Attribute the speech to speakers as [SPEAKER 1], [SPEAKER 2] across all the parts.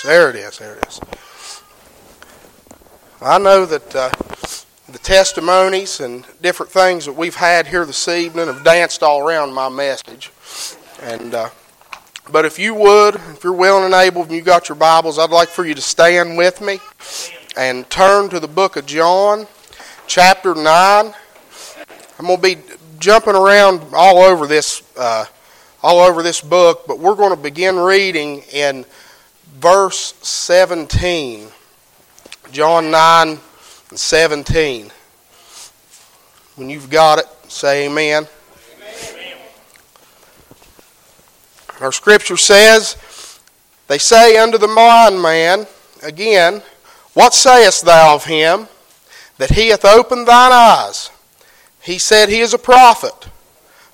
[SPEAKER 1] times. There it is. There it is. I know that uh, the testimonies and different things that we've had here this evening have danced all around my message. And uh, but if you would, if you're willing and able, and you got your Bibles, I'd like for you to stand with me and turn to the book of John, chapter nine. I'm going to be jumping around all over this, uh, all over this book, but we're going to begin reading in verse 17. John 9 and 17. When you've got it, say amen. amen. Our scripture says, They say unto the blind man, again, What sayest thou of him, that he hath opened thine eyes? He said, He is a prophet.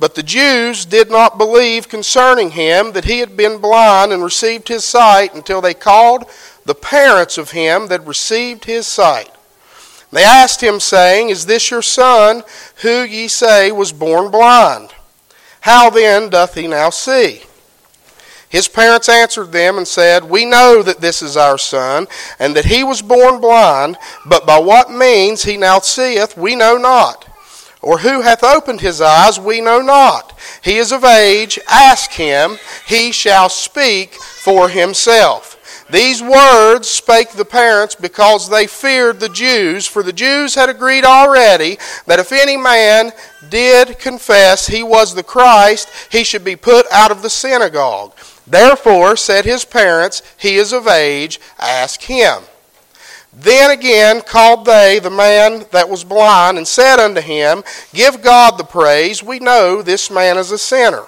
[SPEAKER 1] But the Jews did not believe concerning him that he had been blind and received his sight until they called the parents of him that received his sight. They asked him, saying, Is this your son, who ye say was born blind? How then doth he now see? His parents answered them and said, We know that this is our son, and that he was born blind, but by what means he now seeth, we know not. Or who hath opened his eyes, we know not. He is of age, ask him, he shall speak for himself. These words spake the parents because they feared the Jews, for the Jews had agreed already that if any man did confess he was the Christ, he should be put out of the synagogue. Therefore said his parents, He is of age, ask him. Then again called they the man that was blind, and said unto him, Give God the praise, we know this man is a sinner.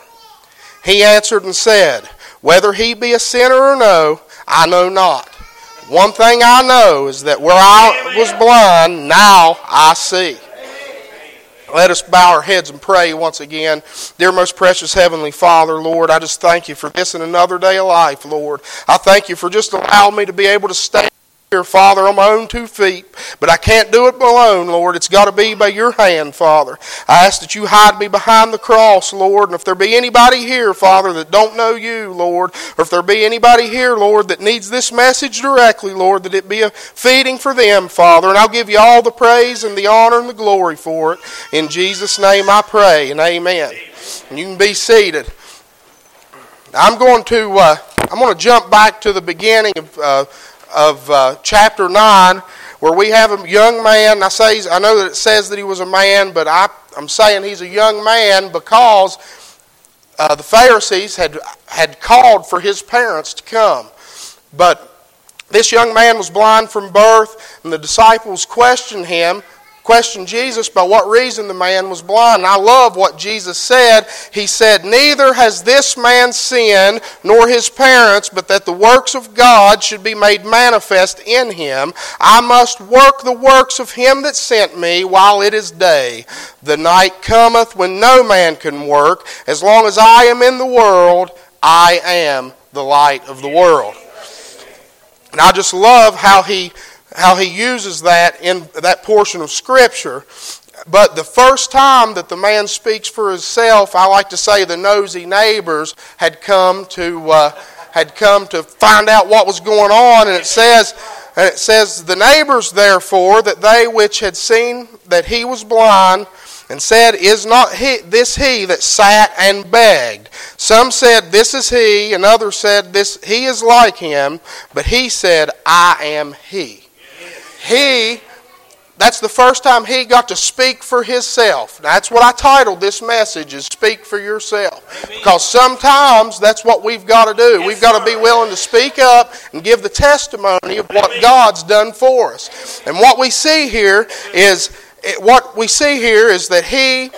[SPEAKER 1] He answered and said, Whether he be a sinner or no, I know not. One thing I know is that where I was blind, now I see. Let us bow our heads and pray once again. Dear most precious Heavenly Father, Lord, I just thank you for this and another day of life, Lord. I thank you for just allowing me to be able to stand here, Father, on my own two feet, but I can't do it alone, Lord. It's got to be by your hand, Father. I ask that you hide me behind the cross, Lord, and if there be anybody here, Father, that don't know you, Lord, or if there be anybody here, Lord, that needs this message directly, Lord, that it be a feeding for them, Father, and I'll give you all the praise and the honor and the glory for it. In Jesus' name I pray, and amen. And you can be seated. I'm going to uh, I'm going to jump back to the beginning of. Uh, of uh, chapter 9 where we have a young man. I say I know that it says that he was a man, but I, I'm saying he's a young man because uh, the Pharisees had had called for his parents to come, but this young man was blind from birth, and the disciples questioned him questioned Jesus by what reason the man was blind. And I love what Jesus said. He said, Neither has this man sinned, nor his parents, but that the works of God should be made manifest in him. I must work the works of him that sent me while it is day. The night cometh when no man can work. As long as I am in the world, I am the light of the world. And I just love how he how he uses that in that portion of Scripture. But the first time that the man speaks for himself, I like to say the nosy neighbors had come to uh, had come to find out what was going on, and it says. And it says, The neighbors, therefore, that they which had seen that he was blind, and said, Is not he, this he that sat and begged? Some said, This is he, and others said, This he is like him, but he said, I am he he that's the first time he got to speak for himself. That's what I titled this message is speak for yourself. Because sometimes that's what we've got to do. We've got to be willing to speak up and give the testimony of what God's done for us. And what we see here is what we see here is that he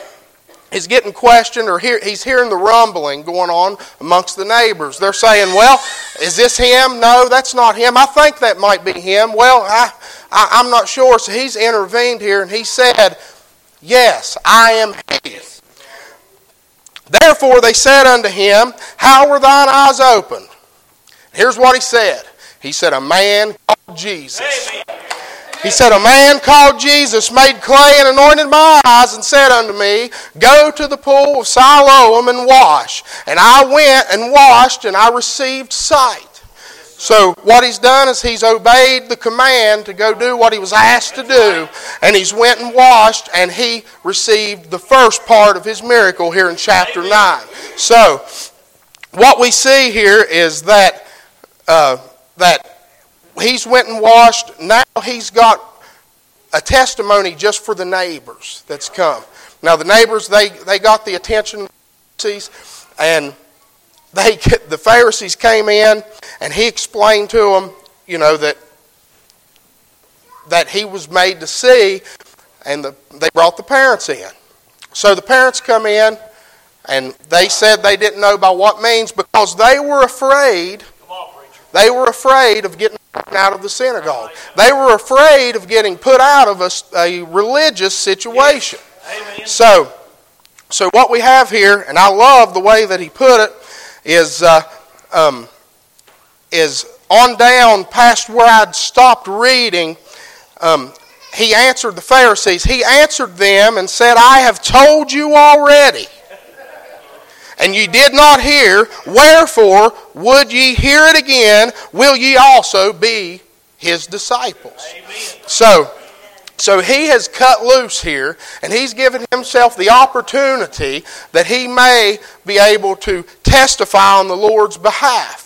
[SPEAKER 1] is getting questioned or hear, he's hearing the rumbling going on amongst the neighbors. They're saying, Well, is this him? No, that's not him. I think that might be him. Well, I, I, am not sure. So he's intervened here and he said, Yes, I am he. Therefore they said unto him, How were thine eyes opened? Here's what he said. He said, A man called Jesus. He said, A man called Jesus made clay and anointed my eyes and said unto me, Go to the pool of Siloam and wash. And I went and washed and I received sight. So what he's done is he's obeyed the command to go do what he was asked to do, and he's went and washed, and he received the first part of his miracle here in chapter nine. So what we see here is that uh, that he's went and washed. Now he's got a testimony just for the neighbors that's come. Now the neighbors they they got the attention and they the Pharisees came in and he explained to them, you know, that that he was made to see, and the, they brought the parents in. So the parents come in, and they said they didn't know by what means because they were afraid. On, they were afraid of getting out of the synagogue. They were afraid of getting put out of a, a religious situation. Yes. So, so what we have here, and I love the way that he put it, is uh, um, is on down past where I'd stopped reading. Um, he answered the Pharisees. He answered them and said, "I have told you already." And ye did not hear, wherefore would ye hear it again? Will ye also be his disciples? Amen. So, so he has cut loose here, and he's given himself the opportunity that he may be able to testify on the Lord's behalf.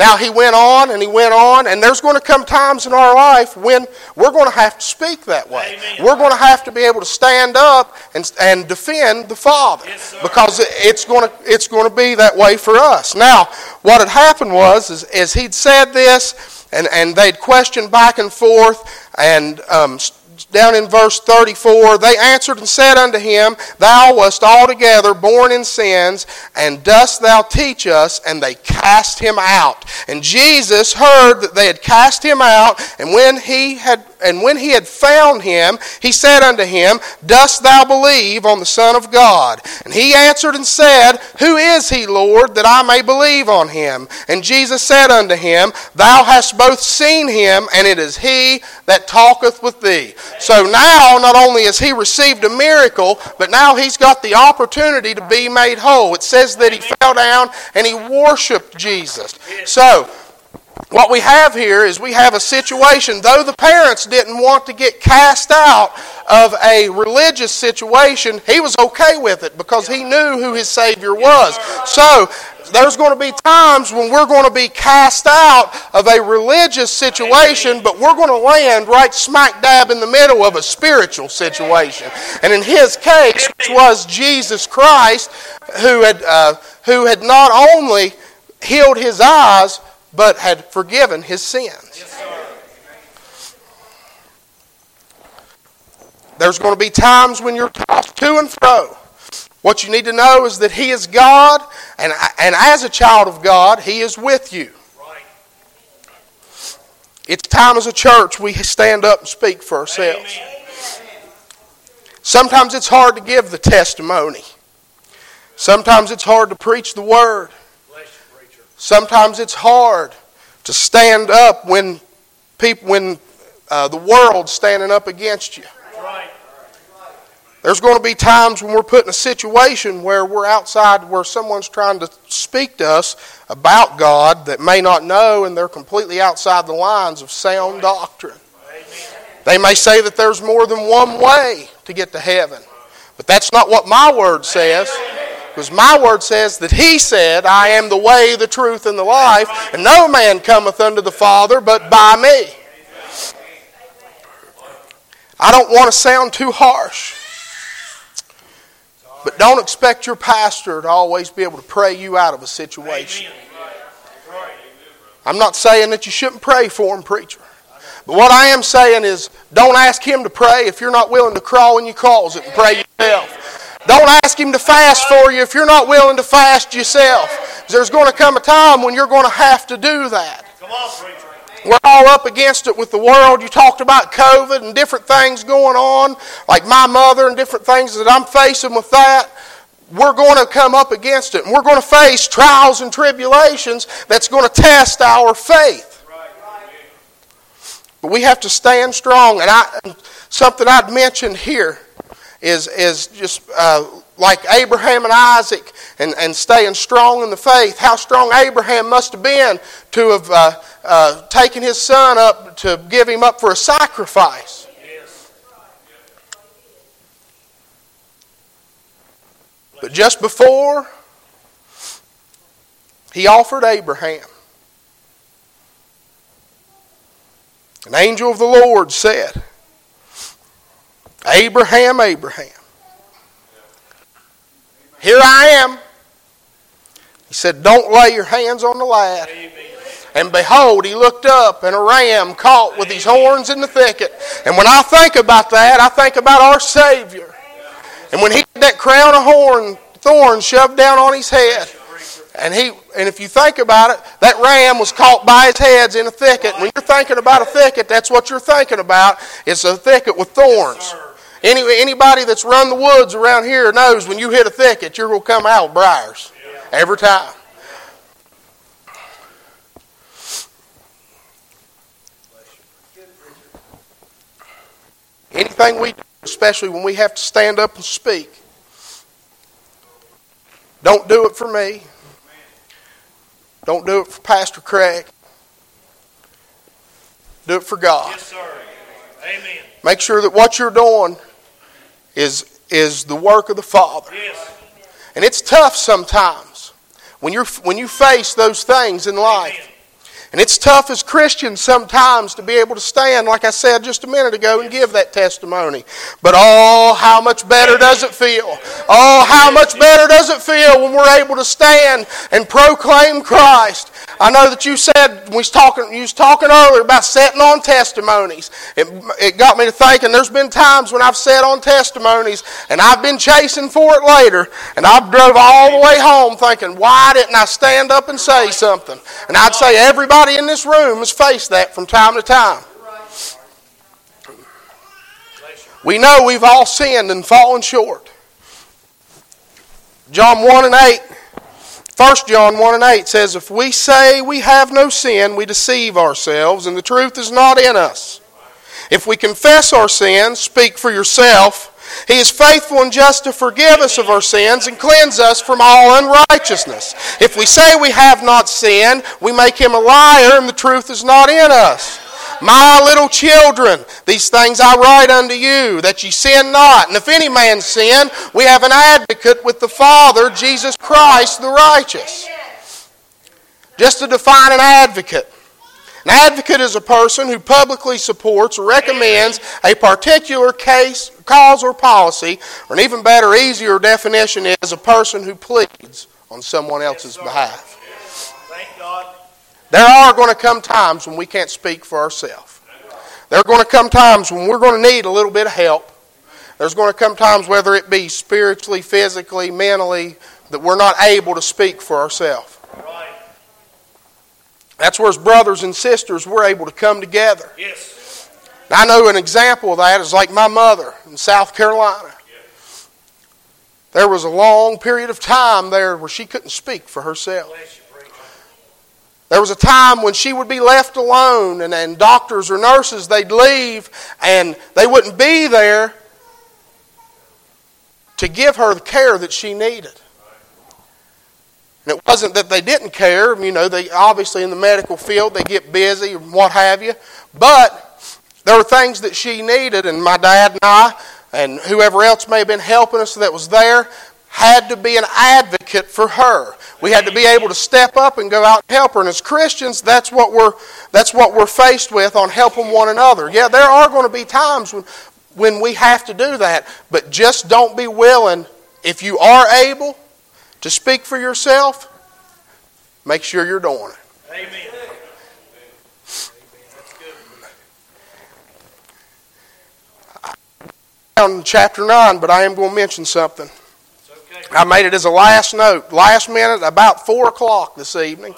[SPEAKER 1] Now he went on and he went on, and there's going to come times in our life when we're going to have to speak that way. Amen. We're going to have to be able to stand up and, and defend the Father yes, because it's going to it's going to be that way for us. Now, what had happened was is, is he'd said this, and and they'd question back and forth, and um, down in verse 34, they answered and said unto him, Thou wast altogether born in sins, and dost thou teach us? And they cast him out. And Jesus heard that they had cast him out, and when he had and when he had found him, he said unto him, Dost thou believe on the Son of God? And he answered and said, Who is he, Lord, that I may believe on him? And Jesus said unto him, Thou hast both seen him, and it is he that talketh with thee. So now, not only has he received a miracle, but now he's got the opportunity to be made whole. It says that he fell down and he worshiped Jesus. So, what we have here is we have a situation, though the parents didn't want to get cast out of a religious situation, he was okay with it because he knew who his Savior was. So, there's going to be times when we're going to be cast out of a religious situation, but we're going to land right smack dab in the middle of a spiritual situation. And in his case, which was Jesus Christ, who had, uh, who had not only healed his eyes, but had forgiven his sins. There's going to be times when you're tossed to and fro. What you need to know is that He is God, and, and as a child of God, He is with you. It's time as a church we stand up and speak for ourselves. Sometimes it's hard to give the testimony. Sometimes it's hard to preach the word. Sometimes it's hard to stand up when people, when uh, the world's standing up against you. There's going to be times when we're put in a situation where we're outside, where someone's trying to speak to us about God that may not know, and they're completely outside the lines of sound doctrine. They may say that there's more than one way to get to heaven, but that's not what my word says. Because my word says that he said, I am the way, the truth, and the life, and no man cometh unto the Father but by me. I don't want to sound too harsh. But don't expect your pastor to always be able to pray you out of a situation. I'm not saying that you shouldn't pray for him, preacher. But what I am saying is don't ask him to pray if you're not willing to crawl in your closet and pray yourself. Don't ask Him to fast for you if you're not willing to fast yourself. There's going to come a time when you're going to have to do that. We're all up against it with the world. You talked about COVID and different things going on, like my mother and different things that I'm facing with that. We're going to come up against it, and we're going to face trials and tribulations that's going to test our faith. But we have to stand strong. And I, something I'd mentioned here is, is just uh, like Abraham and Isaac and, and staying strong in the faith. How strong Abraham must have been to have uh, uh, taken his son up to give him up for a sacrifice. But just before he offered Abraham, an angel of the Lord said, Abraham, Abraham. Here I am. He said, Don't lay your hands on the lad. And behold, he looked up, and a ram caught with his horns in the thicket. And when I think about that, I think about our Savior. And when he had that crown of horn, thorns shoved down on his head, and he and if you think about it, that ram was caught by his heads in a thicket. When you're thinking about a thicket, that's what you're thinking about. It's a thicket with thorns. Any, anybody that's run the woods around here knows when you hit a thicket, you're going to come out with briars. Every time. Anything we do, especially when we have to stand up and speak, don't do it for me. Don't do it for Pastor Craig. Do it for God.
[SPEAKER 2] Yes, sir. Amen.
[SPEAKER 1] Make sure that what you're doing is, is the work of the Father.
[SPEAKER 2] Yes.
[SPEAKER 1] And it's tough sometimes when, you're, when you face those things in life.
[SPEAKER 2] Amen.
[SPEAKER 1] And it's tough as Christians sometimes to be able to stand, like I said just a minute ago, and give that testimony. But oh, how much better does it feel? Oh, how much better does it feel when we're able to stand and proclaim Christ? I know that you said we was talking. You was talking earlier about setting on testimonies. It, it got me to thinking. There's been times when I've sat on testimonies and I've been chasing for it later, and I've drove all the way home thinking, why didn't I stand up and say something? And I'd say everybody in this room has faced that from time to time. We know we've all sinned and fallen short. John 1 and 8 1 John 1 and 8 says, If we say we have no sin, we deceive ourselves, and the truth is not in us. If we confess our sins, speak for yourself. He is faithful and just to forgive us of our sins and cleanse us from all unrighteousness. If we say we have not sinned, we make him a liar, and the truth is not in us. My little children, these things I write unto you, that ye sin not. And if any man sin, we have an advocate with the Father, Jesus Christ the righteous. Just to define an advocate. An advocate is a person who publicly supports or recommends a particular case, cause, or policy, or an even better, easier definition is a person who pleads on someone else's behalf.
[SPEAKER 2] Thank God.
[SPEAKER 1] There are going to come times when we can't speak for ourselves. There are going to come times when we're going to need a little bit of help. There's going to come times, whether it be spiritually, physically, mentally, that we're not able to speak for ourselves. That's where, as brothers and sisters, we're able to come together.
[SPEAKER 2] Yes.
[SPEAKER 1] I know an example of that is like my mother in South Carolina. There was a long period of time there where she couldn't speak for herself. There was a time when she would be left alone, and, and doctors or nurses, they'd leave, and they wouldn't be there to give her the care that she needed. And it wasn't that they didn't care. You know, they obviously in the medical field they get busy and what have you. But there were things that she needed, and my dad and I, and whoever else may have been helping us that was there, had to be an advocate for her. We had to be able to step up and go out and help her. And as Christians, that's what we're that's what we're faced with on helping one another. Yeah, there are going to be times when when we have to do that, but just don't be willing if you are able to speak for yourself, make sure you're doing it.
[SPEAKER 2] Amen. That's good.
[SPEAKER 1] Down in chapter 9, but I am going to mention something. I made it as a last note, last minute, about 4 o'clock this evening.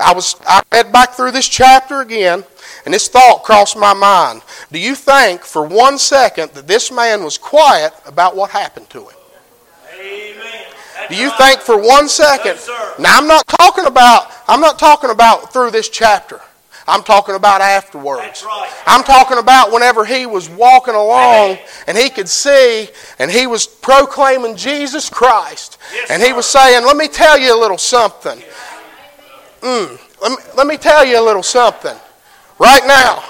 [SPEAKER 1] I, was, I read back through this chapter again, and this thought crossed my mind. Do you think for one second that this man was quiet about what happened to him?
[SPEAKER 2] Amen. That's
[SPEAKER 1] Do you
[SPEAKER 2] right.
[SPEAKER 1] think for one second? Now I'm not talking about I'm not talking about through this chapter. I'm talking about afterwards.
[SPEAKER 2] Right.
[SPEAKER 1] I'm talking about whenever he was walking along and he could see and he was proclaiming Jesus Christ.
[SPEAKER 2] Yes,
[SPEAKER 1] and he
[SPEAKER 2] sir.
[SPEAKER 1] was saying, Let me tell you a little something. Mm, let, me, let me tell you a little something. Right now,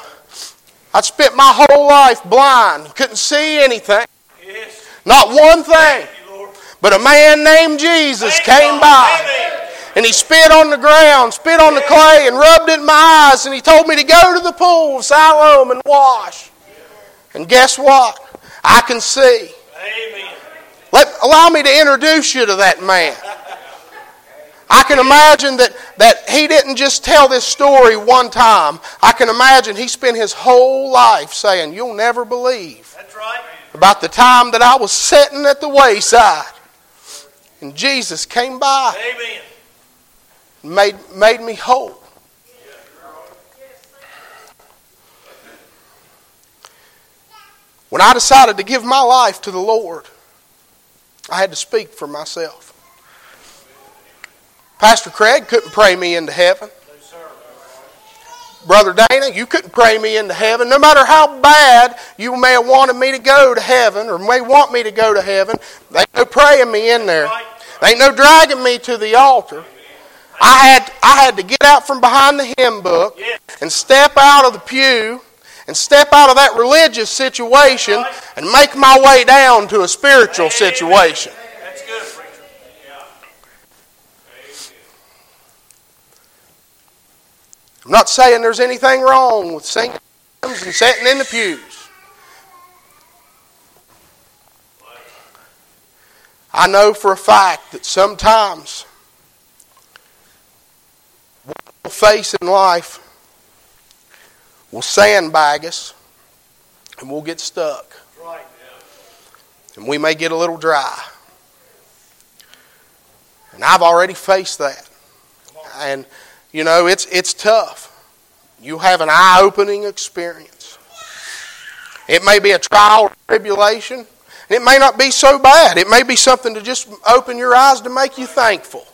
[SPEAKER 1] I'd spent my whole life blind, couldn't see anything,
[SPEAKER 2] Yes.
[SPEAKER 1] not one thing.
[SPEAKER 2] You,
[SPEAKER 1] But a man named Jesus
[SPEAKER 2] Thank
[SPEAKER 1] came
[SPEAKER 2] Lord.
[SPEAKER 1] by.
[SPEAKER 2] Amen.
[SPEAKER 1] And he spit on the ground, spit on the clay, and rubbed it in my eyes. And he told me to go to the pool of Siloam and wash. And guess what? I can see.
[SPEAKER 2] Amen.
[SPEAKER 1] Let, allow me to introduce you to that man. I can imagine that, that he didn't just tell this story one time. I can imagine he spent his whole life saying, You'll never believe
[SPEAKER 2] That's right.
[SPEAKER 1] about the time that I was sitting at the wayside. And Jesus came by
[SPEAKER 2] Amen.
[SPEAKER 1] Made, made me whole. When I decided to give my life to the Lord, I had to speak for myself. Pastor Craig couldn't pray me into heaven. Brother Dana, you couldn't pray me into heaven. No matter how bad you may have wanted me to go to heaven or may want me to go to heaven, they ain't no praying me in there. They ain't no dragging me to the altar. I had, I had to get out from behind the hymn book
[SPEAKER 2] Yes.
[SPEAKER 1] and step out of the pew and step out of that religious situation and make my way down to a spiritual situation.
[SPEAKER 2] That's good, preacher. Yeah.
[SPEAKER 1] I'm not saying there's anything wrong with singing hymns and sitting in the pews. I know for a fact that sometimes what we'll face in life will sandbag us and we'll get stuck and we may get a little dry. And I've already faced that. And you know, it's it's tough. You have an eye-opening experience. It may be a trial or tribulation, and it may not be so bad. It may be something to just open your eyes to make you thankful.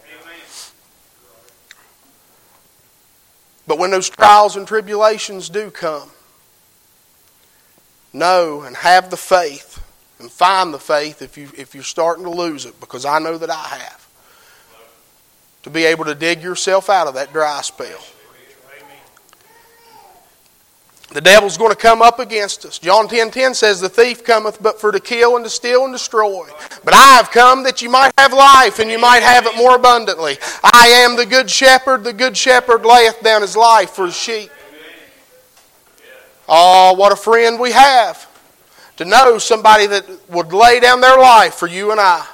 [SPEAKER 1] But when those trials and tribulations do come, know and have the faith and find the faith if you if you're starting to lose it, because I know that I have. To be able to dig yourself out of that dry spell. The devil's going to come up against us. John 10:10 10, says, "The thief cometh but for to kill and to steal and destroy. But I have come that you might have life and you might have it more abundantly. I am the good shepherd. The good shepherd layeth down his life for his sheep." Oh, what a friend we have to know somebody that would lay down their life for you and I.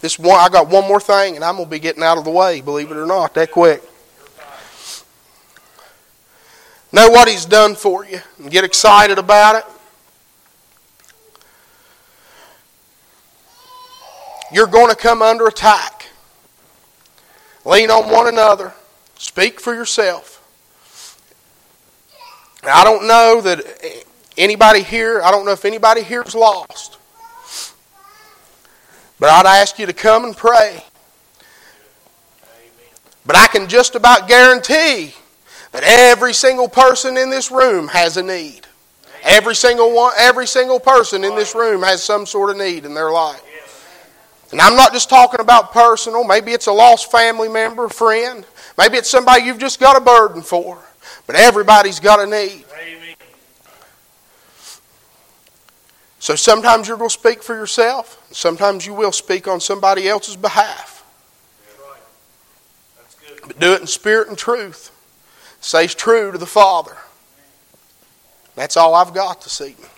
[SPEAKER 1] This one, I got one more thing, and I'm gonna be getting out of the way. Believe it or not, that quick. Know what He's done for you, and get excited about it. You're going to come under attack. Lean on one another. Speak for yourself. Now, I don't know that anybody here, I don't know if anybody here is lost. But I'd ask you to come and pray. But I can just about guarantee that every single person in this room has a need. Every single one, every single person in this room has some sort of need in their life. And I'm not just talking about personal. Maybe it's a lost family member, friend. Maybe it's somebody you've just got a burden for. But everybody's got a need.
[SPEAKER 2] Amen.
[SPEAKER 1] So sometimes you're going to speak for yourself. Sometimes you will speak on somebody else's behalf.
[SPEAKER 2] Right.
[SPEAKER 1] But do it in spirit and truth. Stays true to the Father. That's all I've got this evening.